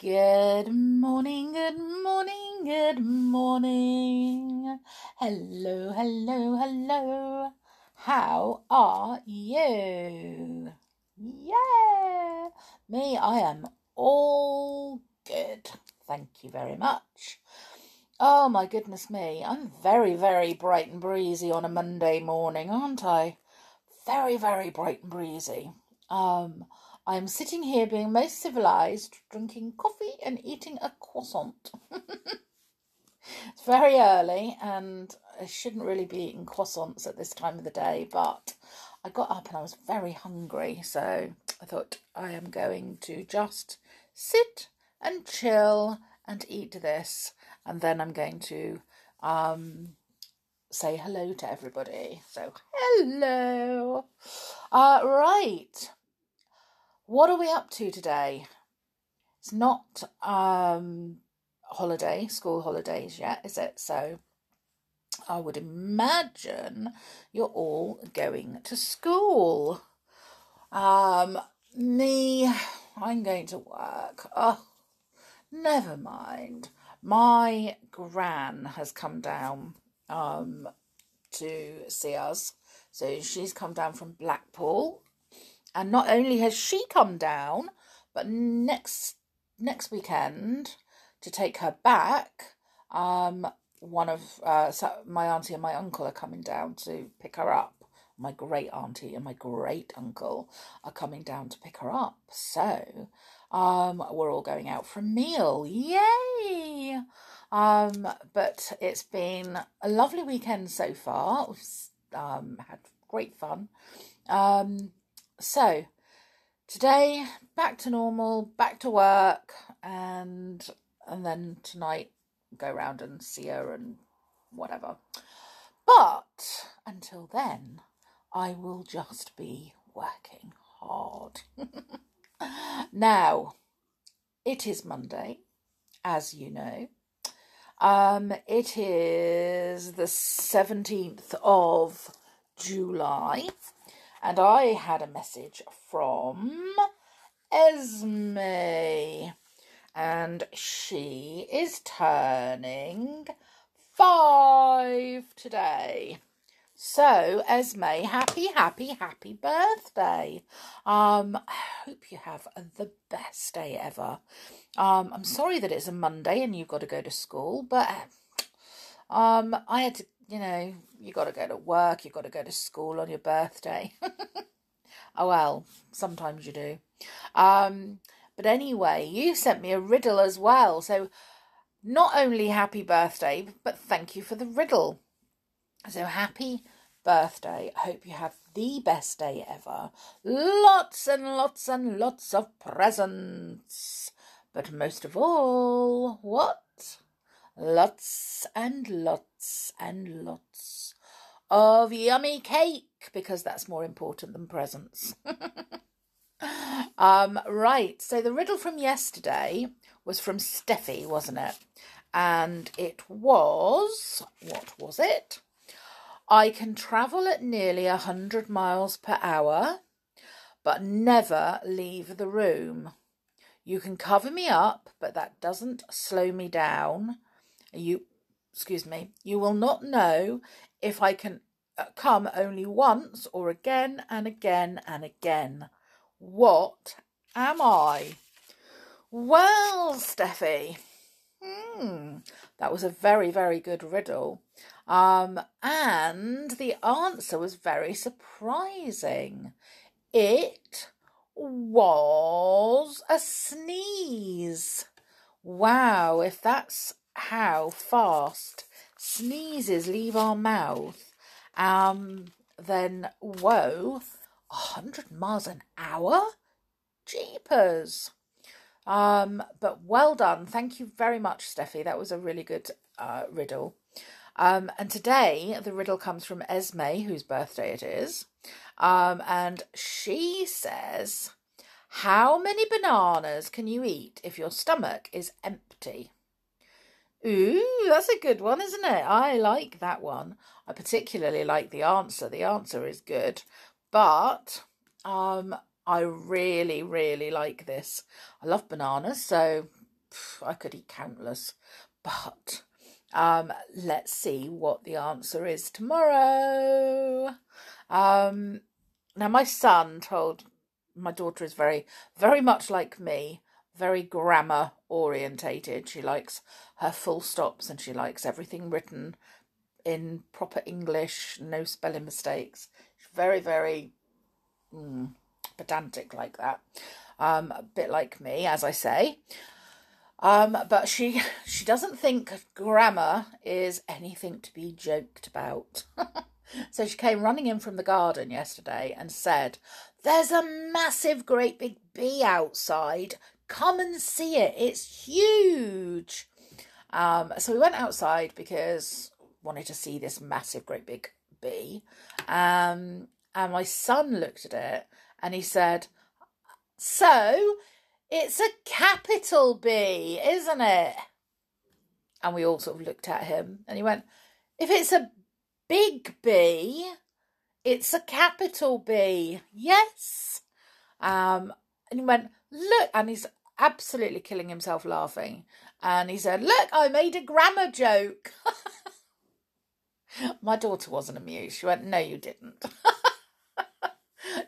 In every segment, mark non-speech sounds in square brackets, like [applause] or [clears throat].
Good morning, good morning, good morning. Hello, hello, hello. How are you? Yeah, me, I am all good. Thank you very much. Oh my goodness me, I'm very, very bright and breezy on a Monday morning, aren't I? Very, very bright and breezy. Um, I'm sitting here being most civilized, drinking coffee and eating a croissant. [laughs] it's very early and I shouldn't really be eating croissants at this time of the day, but I got up and I was very hungry, so I thought I am going to just sit and chill and eat this, and then I'm going to um, say hello to everybody. So, hello. Uh, right. What are we up to today? It's not um, holiday, school holidays yet, is it? So I would imagine you're all going to school. Um, me, I'm going to work. Oh, never mind. My gran has come down um, to see us. So she's come down from Blackpool and not only has she come down, but next next weekend to take her back, um, one of uh, my auntie and my uncle are coming down to pick her up. My great auntie and my great uncle are coming down to pick her up. So, um, we're all going out for a meal. Yay! Um, but it's been a lovely weekend so far. We've um, had great fun. Um, so, today back to normal, back to work, and and then tonight go round and see her and whatever. But until then, I will just be working hard. [laughs] now, it is Monday, as you know. Um, it is the 17th of July and I had a message from Esme, and she is turning five today. So, Esme, happy, happy, happy birthday. Um, I hope you have the best day ever. Um, I'm sorry that it's a Monday and you've got to go to school, but um, I had to you know, you got to go to work, you got to go to school on your birthday. [laughs] oh well, sometimes you do. Um, but anyway, you sent me a riddle as well. So not only happy birthday, but thank you for the riddle. So happy birthday. I hope you have the best day ever. Lots and lots and lots of presents. But most of all, what? Lots and lots and lots of yummy cake because that's more important than presents. [laughs] um, right, so the riddle from yesterday was from Steffi, wasn't it? And it was, what was it? I can travel at nearly a hundred miles per hour, but never leave the room. You can cover me up, but that doesn't slow me down you excuse me you will not know if i can uh, come only once or again and again and again. What am i? Well steffi hmm that was a very very good riddle. Um and the answer was very surprising. It was a sneeze. Wow if that's how fast sneezes leave our mouth, um, then whoa, a hundred miles an hour, jeepers. Um, but well done. Thank you very much, Steffi. That was a really good uh, riddle. Um, and today the riddle comes from Esme, whose birthday it is. Um, and she says, How many bananas can you eat if your stomach is empty? Ooh, that's a good one, isn't it? I like that one. I particularly like the answer. The answer is good, but um, I really, really like this. I love bananas, so I could eat countless. But um, let's see what the answer is tomorrow. Um, now, my son told my daughter is very, very much like me, very grammar orientated. She likes her full stops and she likes everything written in proper English, no spelling mistakes. She's very, very mm, pedantic like that. Um, a bit like me, as I say. Um, but she [laughs] she doesn't think grammar is anything to be joked about. [laughs] so she came running in from the garden yesterday and said, "There's a massive, great big bee outside. Come and see it. It's huge." Um, so we went outside because wanted to see this massive, great big bee. Um, and my son looked at it and he said, "So." It's a capital B, isn't it? And we all sort of looked at him and he went, If it's a big B, it's a capital B. Yes. Um, and he went, Look, and he's absolutely killing himself laughing. And he said, Look, I made a grammar joke. [laughs] My daughter wasn't amused. She went, No, you didn't.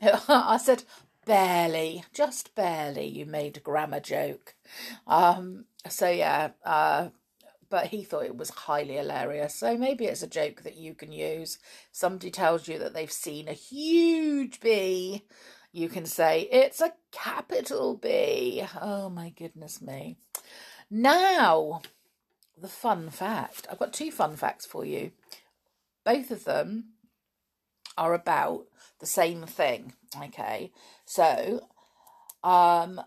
[laughs] I said, barely, just barely, you made a grammar joke. Um, so yeah, uh, but he thought it was highly hilarious. So maybe it's a joke that you can use. Somebody tells you that they've seen a huge bee. You can say, it's a capital B. Oh my goodness me. Now, the fun fact. I've got two fun facts for you. Both of them are about the same thing. Okay, so um,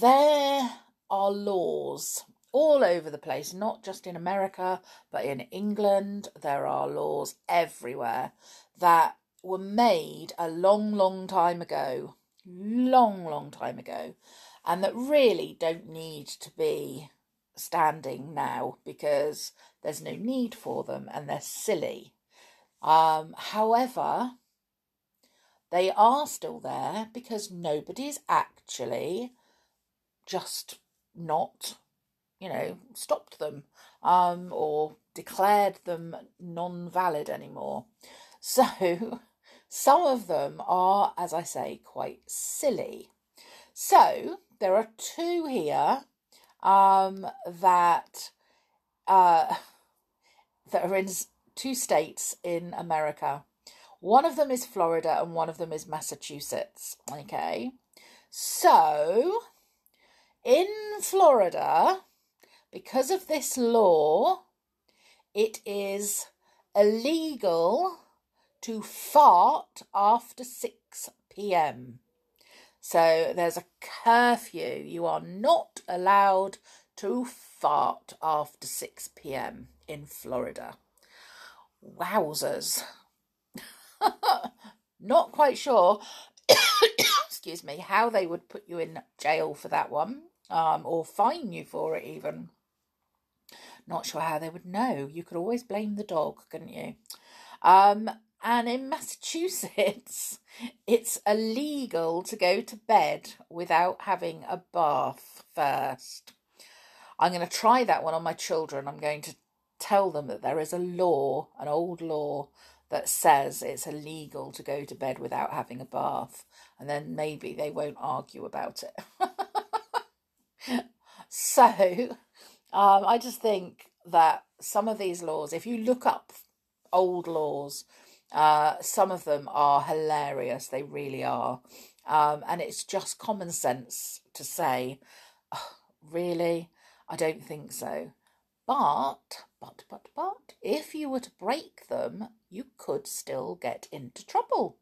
there are laws all over the place, not just in America, but in England. There are laws everywhere that were made a long, long time ago, long, long time ago, and that really don't need to be standing now because there's no need for them and they're silly. Um, however, they are still there because nobody's actually just not, you know, stopped them um, or declared them non valid anymore. [laughs] So some of them are, as I say, quite silly. So there are two here um, that uh, [laughs] that are in two states in America. One of them is Florida and one of them is Massachusetts. Okay. So, in Florida, because of this law, it is illegal to fart after 6 pm. So there's a curfew. You are not allowed to fart after 6 pm in Florida. Wowzers. [laughs] Not quite sure, [coughs] excuse me, how they would put you in jail for that one, um, or fine you for it even. Not sure how they would know. You could always blame the dog, couldn't you? Um, and in Massachusetts, [laughs] it's illegal to go to bed without having a bath first. I'm going to try that one on my children. I'm going to tell them that there is a law, an old law, that says it's illegal to go to bed without having a bath, and then maybe they won't argue about it. [laughs] so, um, I just think that some of these laws, if you look up old laws, uh, some of them are hilarious. They really are. Um, and it's just common sense to say, oh, really? I don't think so. But, but, but, but, if you were to break them, you could still get into trouble.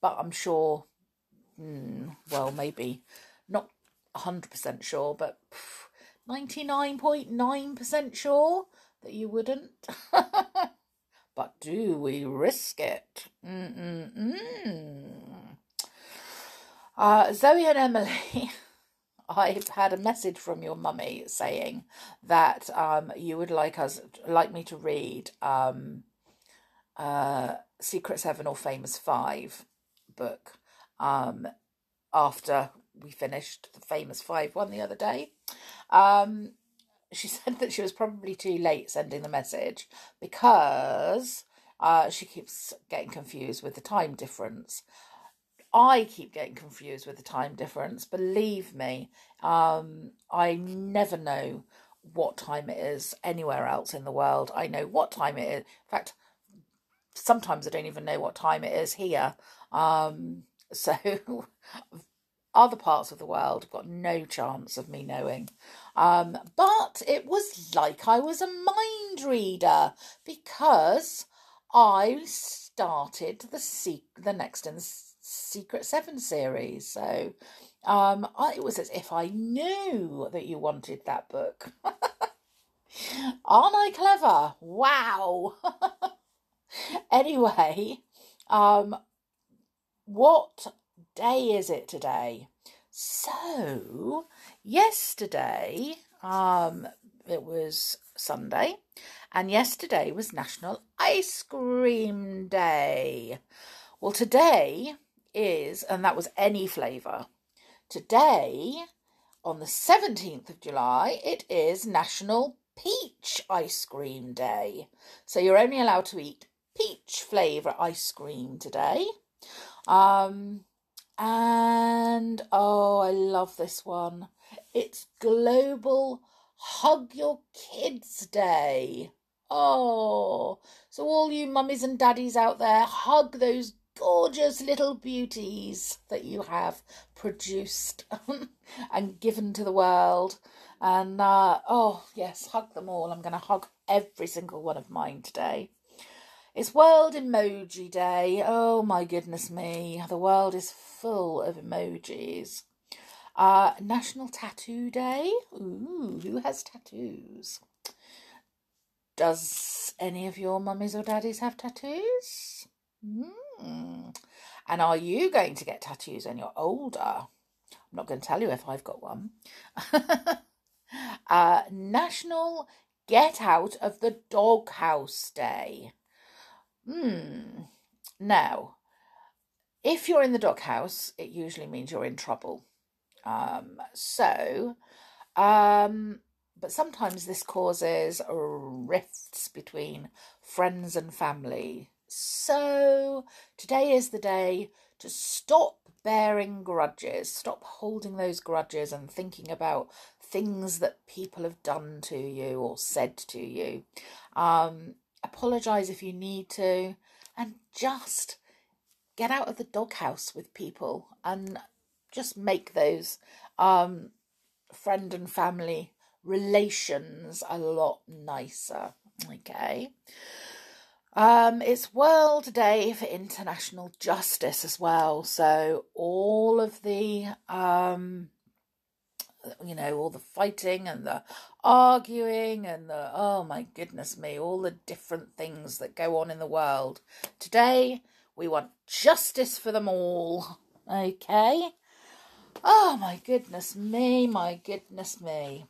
But I'm sure, mm, well, maybe not 100% sure, but 99.9% sure that you wouldn't. [laughs] but do we risk it? Uh, Zoe and Emily. [laughs] I've had a message from your mummy saying that um, you would like us like me to read um, uh, Secret Seven or Famous Five book um, after we finished the famous 5 1 the other day. Um, she [laughs] said that she was probably too late sending the message because uh, she keeps getting confused with the time difference. I keep getting confused with the time difference. Believe me, um, I never know what time it is anywhere else in the world. I know what time it is. In fact, sometimes I don't even know what time it is here. Um, [laughs] so other parts of the world have got no chance of me knowing. Um, but it was like I was a mind reader because I started the the next in the Secret Seven series. So um, I, it was as if I knew that you wanted that book. [laughs] Aren't I clever? Wow. [laughs] anyway, um, what day is it today? So, yesterday, um, it was Sunday, and yesterday was National Ice Cream Day. Well, today is, and that was any flavour. Today, on the 17th of July, it is National Peach Ice Cream Day. So you're only allowed to eat peach flavour ice cream today. Um, and oh, I love this one. It's Global Hug Your Kids Day. Oh, so all you mummies and daddies out there, hug those gorgeous little beauties that you have produced [laughs] and given to the world. And uh, oh, yes, hug them all. I'm going to hug every single one of mine today. It's World Emoji Day. Oh my goodness me. The world is full of emojis. Uh, National Tattoo Day. Ooh, who has tattoos? Does any of your mummies or daddies have tattoos? Hmm. And are you going to get tattoos when you're older? I'm not going to tell you if I've got one. [laughs] uh, National Get Out of the Doghouse Day. Hmm. Now, if you're in the doghouse, it usually means you're in trouble. Um, so, um, but sometimes this causes rifts between friends and family. So, today is the day to stop bearing grudges, stop holding those grudges and thinking about things that people have done to you or said to you. Um, apologize if you need to, and just get out of the doghouse with people and just make those um, friend and family relations a lot nicer. Okay. Um, it's World Day for International Justice as well. So all of the um, you know, all the fighting and the arguing and the, oh my goodness me, all the different things that go on in the world. Today, we want justice for them all. [laughs] Okay? Oh my goodness me, my goodness me.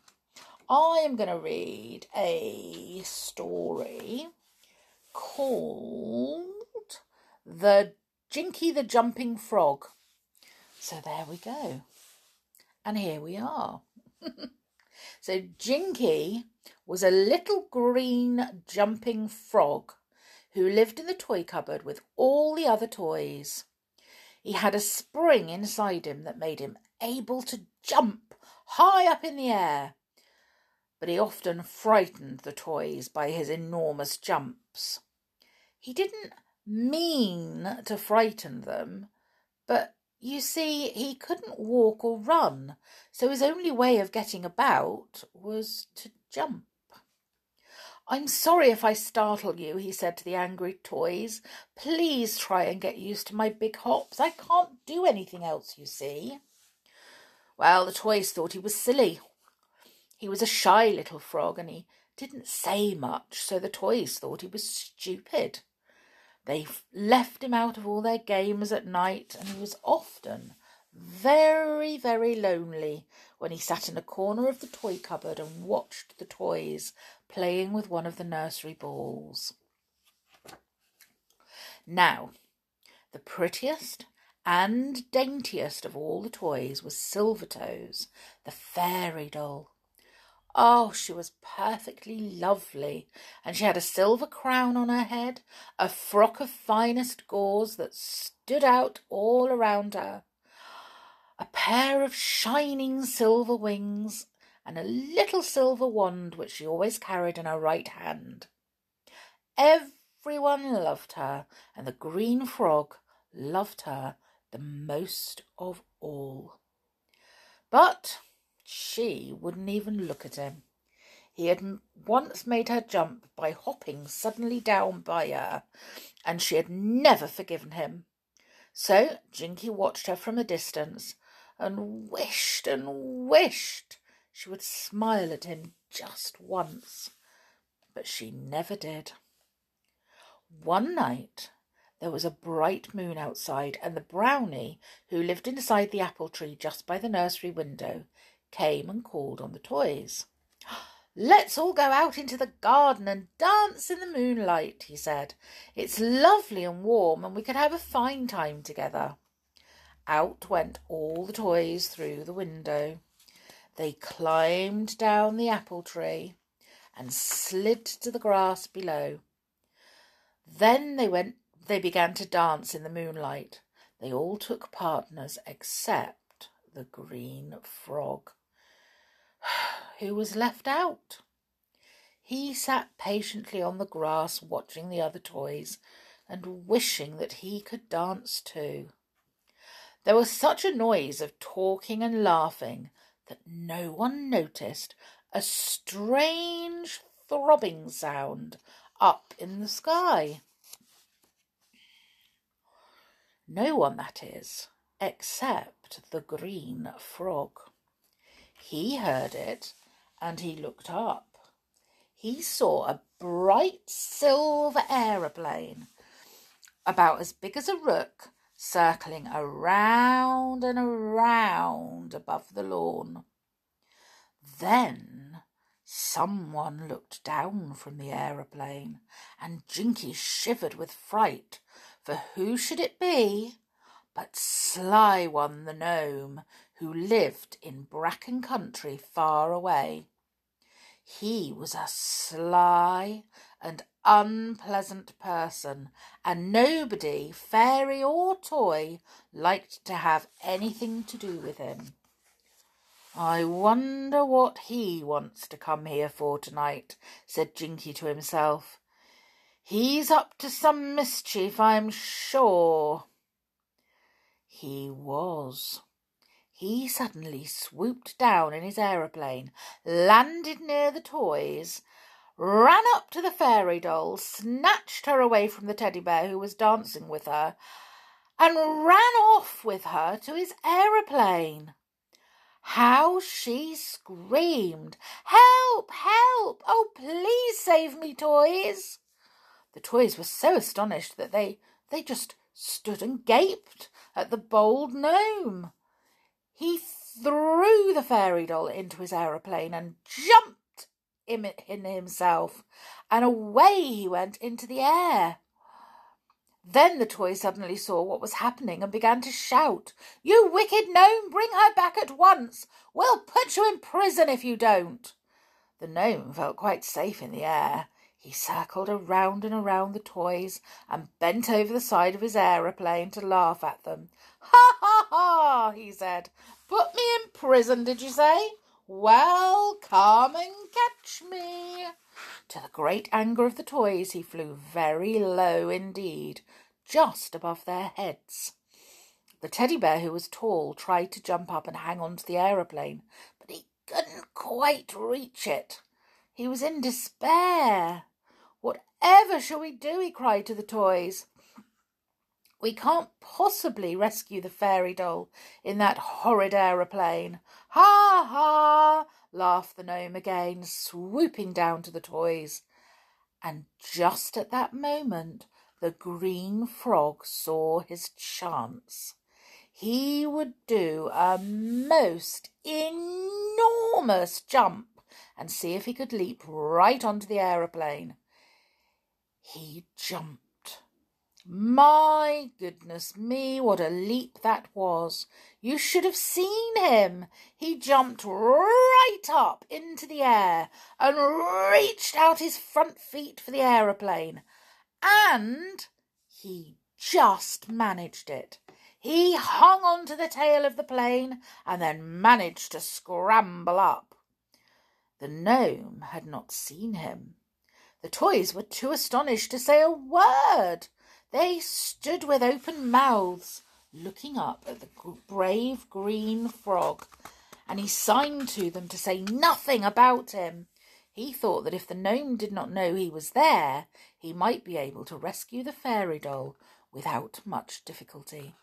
I am going to read a story called The Jinky the Jumping Frog. So there we go. And here we are. [laughs] so Jinky was a little green jumping frog who lived in the toy cupboard with all the other toys. He had a spring inside him that made him able to jump high up in the air, but he often frightened the toys by his enormous jumps. He didn't mean to frighten them, but you see, he couldn't walk or run, so his only way of getting about was to jump. I'm sorry if I startle you, he said to the angry toys. Please try and get used to my big hops. I can't do anything else, you see. Well, the toys thought he was silly. He was a shy little frog and he didn't say much, so the toys thought he was stupid. They left him out of all their games at night, and he was often very, very lonely when he sat in a corner of the toy cupboard and watched the toys playing with one of the nursery balls. Now, the prettiest And daintiest of all the toys was Silvertoes, the fairy doll. Oh, she was perfectly lovely, and she had a silver crown on her head, a frock of finest gauze that stood out all around her, a pair of shining silver wings, and a little silver wand which she always carried in her right hand. Everyone loved her, and the green frog loved her the most of all. But she wouldn't even look at him. He had once made her jump by hopping suddenly down by her, and she had never forgiven him. So Jinky watched her from a distance and wished and wished she would smile at him just once. But she never did. One night there was a bright moon outside, and the brownie, who lived inside the apple tree just by the nursery window, came and called on the toys. [gasps] Let's all go out into the garden and dance in the moonlight, he said. It's lovely and warm, and we could have a fine time together. Out went all the toys through the window. They climbed down the apple tree and slid to the grass below. Then they went they began to dance in the moonlight. They all took partners except the green frog [sighs] who was left out. He sat patiently on the grass watching the other toys and wishing that he could dance too. There was such a noise of talking and laughing that no one noticed a strange throbbing sound up in the sky. No one, that is, except the green frog. He heard it and he looked up. He saw a bright silver aeroplane, about as big as a rook, circling around and around above the lawn. Then someone looked down from the aeroplane, and Jinky shivered with fright, for who should it be but Sly One the gnome, who lived in Bracken Cottage far away. He was a sly and unpleasant person, and nobody, fairy or toy, liked to have anything to do with him. I wonder what he wants to come here for tonight, said Jinky to himself. He's up to some mischief, I'm sure. He was. He suddenly swooped down in his aeroplane, landed near the toys, ran up to the fairy doll, snatched her away from the teddy bear who was dancing with her, and ran off with her to his aeroplane. How she screamed! Help! Help! Oh, please save me, toys! The toys were so astonished that they they just stood and gaped at the bold gnome. He threw the fairy doll into his aeroplane and jumped in himself, and away he went into the air. Then the toy suddenly saw what was happening and began to shout, You wicked gnome, bring her back at once! We'll put you in prison if you don't! The gnome felt quite safe in the air. He circled around and around the toys and bent over the side of his aeroplane to laugh at them. [laughs] Ha ha ha, he said. Put me in prison, did you say? Well, come and catch me. To the great anger of the toys, he flew very low indeed, just above their heads. The teddy bear, who was tall, tried to jump up and hang on to the aeroplane, but he couldn't quite reach it. He was in despair. Whatever shall we do? he cried to the toys. We can't possibly rescue the fairy doll in that horrid aeroplane. Ha ha! laughed the gnome again, swooping down to the toys. And just at that moment, the green frog saw his chance. He would do a most enormous jump and see if he could leap right onto the aeroplane. He jumped My goodness me, what a leap that was. You should have seen him. He jumped right up into the air and reached out his front feet for the aeroplane. And he just managed it. He hung on to the tail of the plane and then managed to scramble up. The gnome had not seen him. The toys were too astonished to say a word. They stood with open mouths, looking up at the brave green frog, and he signed to them to say nothing about him. He thought that if the gnome did not know he was there, he might be able to rescue the fairy doll without much difficulty.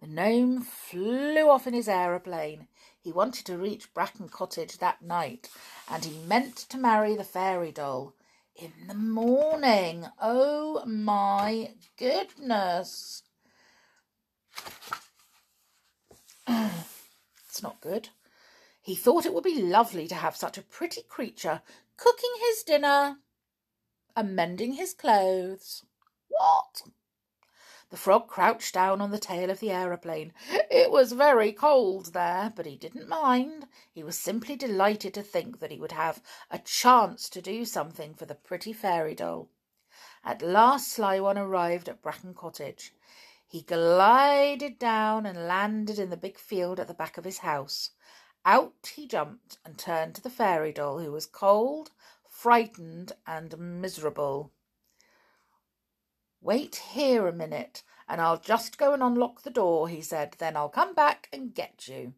The gnome flew off in his aeroplane. He wanted to reach Bracken Cottage that night, and he meant to marry the fairy doll in the morning. Oh my goodness. [clears throat] it's not good. He thought it would be lovely to have such a pretty creature cooking his dinner and mending his clothes. What? The frog crouched down on the tail of the aeroplane. It was very cold there, but he didn't mind. He was simply delighted to think that he would have a chance to do something for the pretty fairy doll. At last Sly One arrived at Bracken Cottage. He glided down and landed in the big field at the back of his house. Out he jumped and turned to the fairy doll, who was cold, frightened, and miserable. Wait here a minute, and I'll just go and unlock the door, he said. Then I'll come back and get you.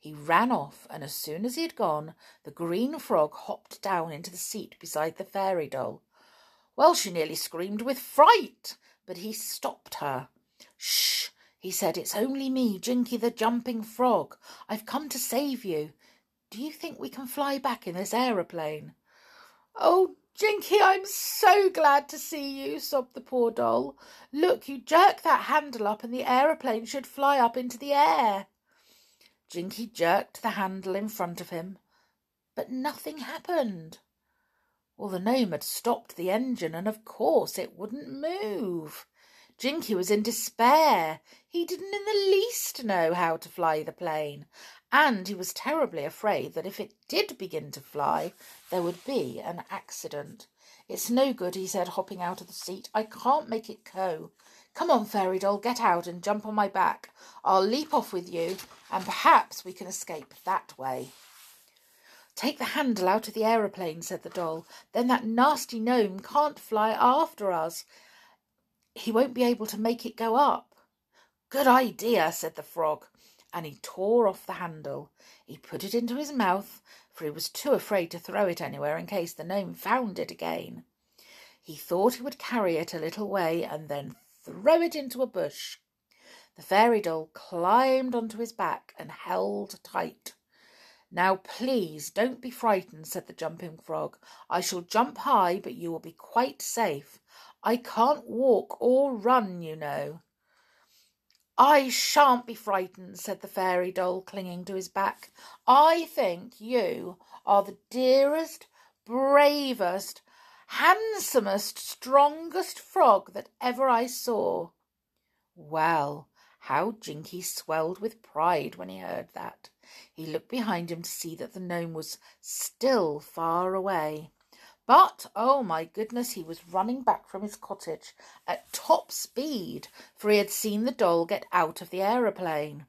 He ran off, and as soon as he had gone, the green frog hopped down into the seat beside the fairy doll. Well, she nearly screamed with fright, but he stopped her. Shh, he said, it's only me, Jinky the jumping frog. I've come to save you. Do you think we can fly back in this aeroplane? Oh, Jinky, I'm so glad to see you, sobbed the poor doll. Look, you jerk that handle up and the aeroplane should fly up into the air. Jinky jerked the handle in front of him, but nothing happened. Well, the gnome had stopped the engine, and of course it wouldn't move. Jinky was in despair. He didn't in the least know how to fly the plane, and he was terribly afraid that if it did begin to fly, there would be an accident. It's no good, he said, hopping out of the seat. I can't make it go. Come on, fairy doll, get out and jump on my back. I'll leap off with you, and perhaps we can escape that way. Take the handle out of the aeroplane, said the doll. Then that nasty gnome can't fly after us. He won't be able to make it go up. Good idea, said the frog and he tore off the handle. He put it into his mouth, for he was too afraid to throw it anywhere in case the gnome found it again. He thought he would carry it a little way and then throw it into a bush. The fairy doll climbed onto his back and held tight. Now, please don't be frightened, said the jumping frog. I shall jump high, but you will be quite safe. I can't walk or run, you know. I shan't be frightened, said the fairy doll, clinging to his back. I think you are the dearest, bravest, handsomest, strongest frog that ever I saw. Well, how Jinky swelled with pride when he heard that. He looked behind him to see that the gnome was still far away. But, oh my goodness, he was running back from his cottage at top speed, for he had seen the doll get out of the aeroplane.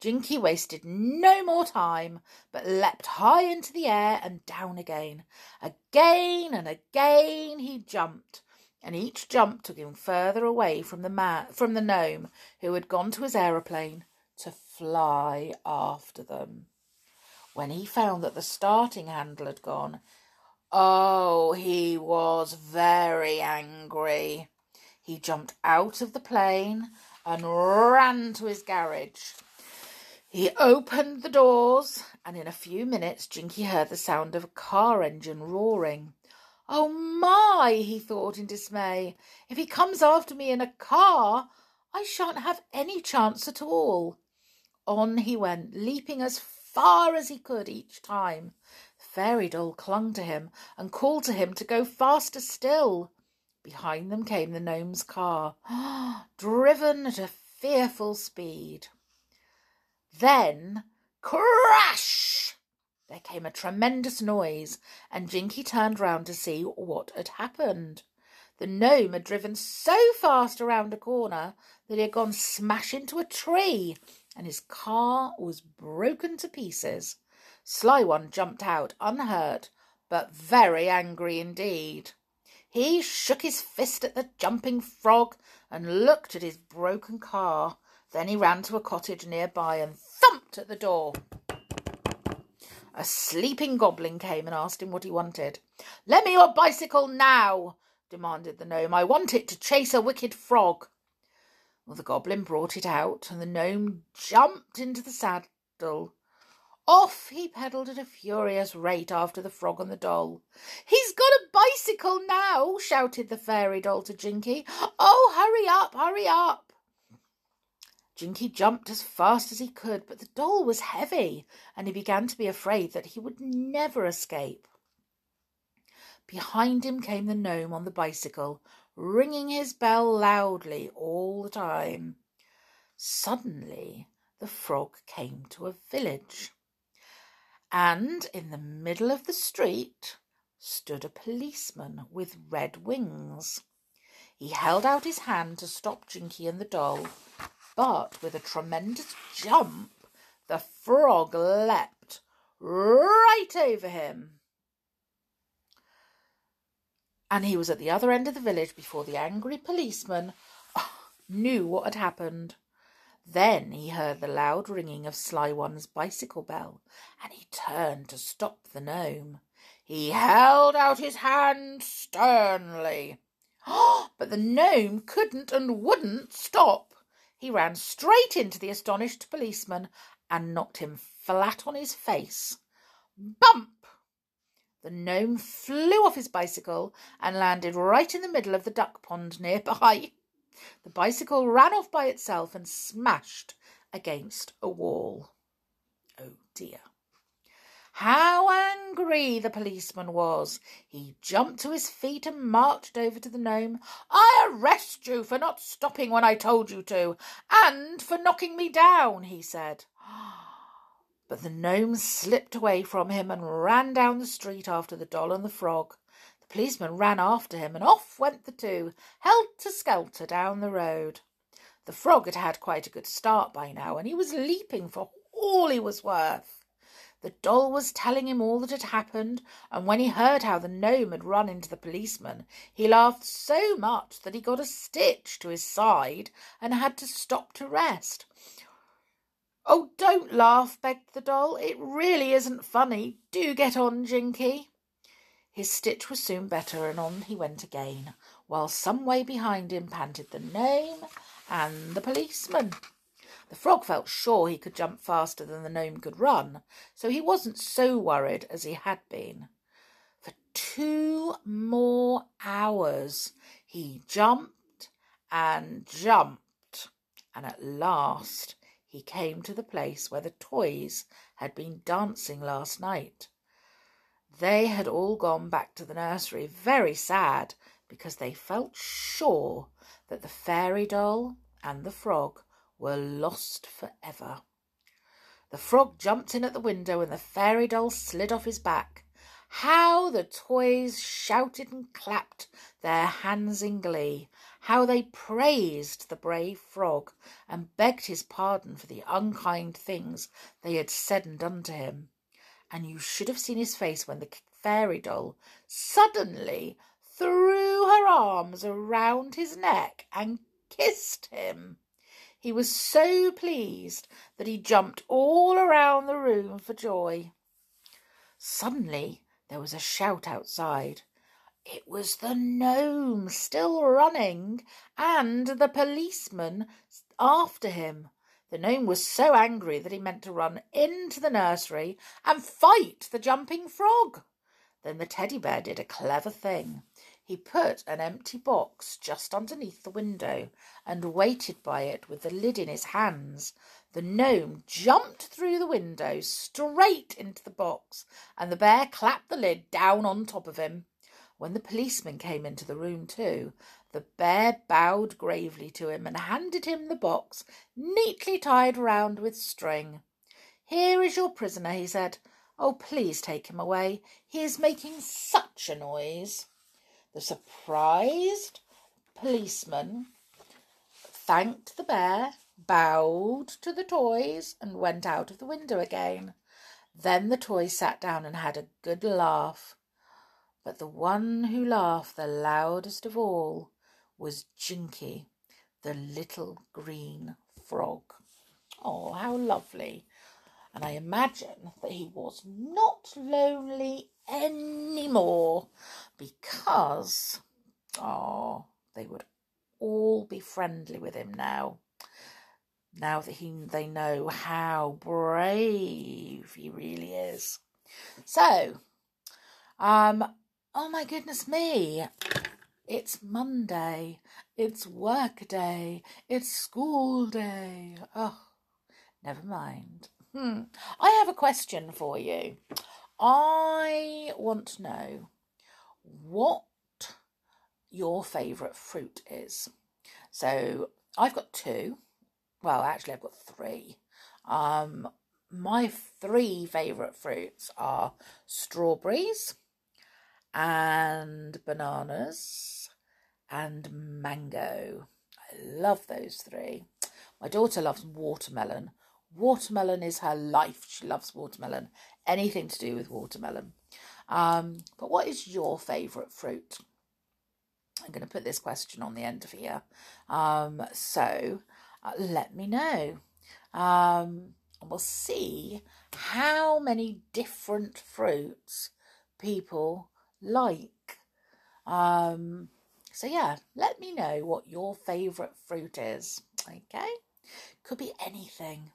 Jinky wasted no more time, but leapt high into the air and down again. Again and again he jumped, and each jump took him further away from the man, from the gnome who had gone to his aeroplane to fly after them. When he found that the starting handle had gone, Oh, he was very angry. He jumped out of the plane and ran to his garage. He opened the doors, and in a few minutes Jinky heard the sound of a car engine roaring. Oh my, he thought in dismay. If he comes after me in a car, I shan't have any chance at all. On he went, leaping as far as he could each time. Fairy doll clung to him and called to him to go faster still. Behind them came the gnome's car, [gasps] driven at a fearful speed. Then, crash! There came a tremendous noise, and Jinky turned round to see what had happened. The gnome had driven so fast around a corner that he had gone smash into a tree, and his car was broken to pieces. Sly One jumped out unhurt, but very angry indeed. He shook his fist at the jumping frog and looked at his broken car. Then he ran to a cottage near by and thumped at the door. A sleeping goblin came and asked him what he wanted. Let me your bicycle now, demanded the gnome. I want it to chase a wicked frog. Well, the goblin brought it out, and the gnome jumped into the saddle. Off he pedalled at a furious rate after the frog and the doll. He's got a bicycle now, shouted the fairy doll to Jinky. Oh, hurry up, hurry up. Jinky jumped as fast as he could, but the doll was heavy, and he began to be afraid that he would never escape. Behind him came the gnome on the bicycle, ringing his bell loudly all the time. Suddenly, the frog came to a village and in the middle of the street stood a policeman with red wings. He held out his hand to stop Jinky and the doll, but with a tremendous jump, the frog leapt right over him. And he was at the other end of the village before the angry policeman knew what had happened. Then he heard the loud ringing of Sly One's bicycle bell, and he turned to stop the gnome. He held out his hand sternly. [gasps] but the gnome couldn't and wouldn't stop. He ran straight into the astonished policeman and knocked him flat on his face. Bump! The gnome flew off his bicycle and landed right in the middle of the duck pond nearby. [laughs] The bicycle ran off by itself and smashed against a wall. Oh dear. How angry the policeman was! He jumped to his feet and marched over to the gnome. I arrest you for not stopping when I told you to, and for knocking me down, he said. [gasps] But the gnome slipped away from him and ran down the street after the doll and the frog. The policeman ran after him, and off went the two, helter skelter, down the road. The frog had had quite a good start by now, and he was leaping for all he was worth. The doll was telling him all that had happened, and when he heard how the gnome had run into the policeman, he laughed so much that he got a stitch to his side and had to stop to rest. Oh, don't laugh, begged the doll. It really isn't funny. Do get on, Jinky. His stitch was soon better, and on he went again, while some way behind him panted the gnome and the policeman. The frog felt sure he could jump faster than the gnome could run, so he wasn't so worried as he had been. For two more hours he jumped and jumped, and at last he came to the place where the toys had been dancing last night. They had all gone back to the nursery very sad because they felt sure that the fairy doll and the frog were lost for ever. The frog jumped in at the window and the fairy doll slid off his back. How the toys shouted and clapped their hands in glee! How they praised the brave frog and begged his pardon for the unkind things they had said and done to him and you should have seen his face when the fairy doll suddenly threw her arms around his neck and kissed him. He was so pleased that he jumped all around the room for joy. Suddenly there was a shout outside. It was the gnome still running, and the policeman after him. The gnome was so angry that he meant to run into the nursery and fight the jumping frog. Then the teddy bear did a clever thing. He put an empty box just underneath the window and waited by it with the lid in his hands. The gnome jumped through the window straight into the box, and the bear clapped the lid down on top of him. When the policeman came into the room, too, the bear bowed gravely to him and handed him the box, neatly tied round with string. Here is your prisoner, he said. Oh, please take him away. He is making such a noise. The surprised policeman thanked the bear, bowed to the toys, and went out of the window again. Then the toys sat down and had a good laugh. But the one who laughed the loudest of all was Jinky, the little green frog. Oh, how lovely! And I imagine that he was not lonely anymore because, oh, they would all be friendly with him now now that he they know how brave he really is. So, um, oh my goodness me, it's Monday, it's work day, it's school day. Oh, never mind. Hmm. I have a question for you. I want to know what your favourite fruit is. So I've got two well, actually, I've got three. Um, my three favourite fruits are strawberries and bananas and mango. I love those three. My daughter loves watermelon. Watermelon is her life. She loves watermelon. Anything to do with watermelon. Um, but what is your favourite fruit? I'm going to put this question on the end of here. Um, so uh, let me know. Um, and we'll see how many different fruits people like. Um, so, yeah, let me know what your favourite fruit is. Okay? Could be anything.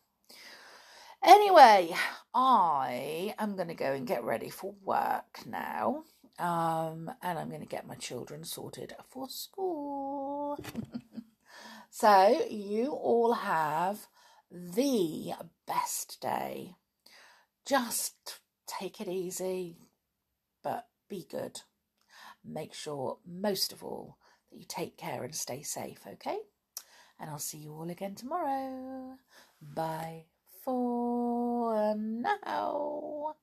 Anyway, I am going to go and get ready for work now. Um, and I'm going to get my children sorted for school. [laughs] So you all have the best day. Just take it easy, but be good. Make sure, most of all, that you take care and stay safe, okay? And I'll see you all again tomorrow. Bye for now.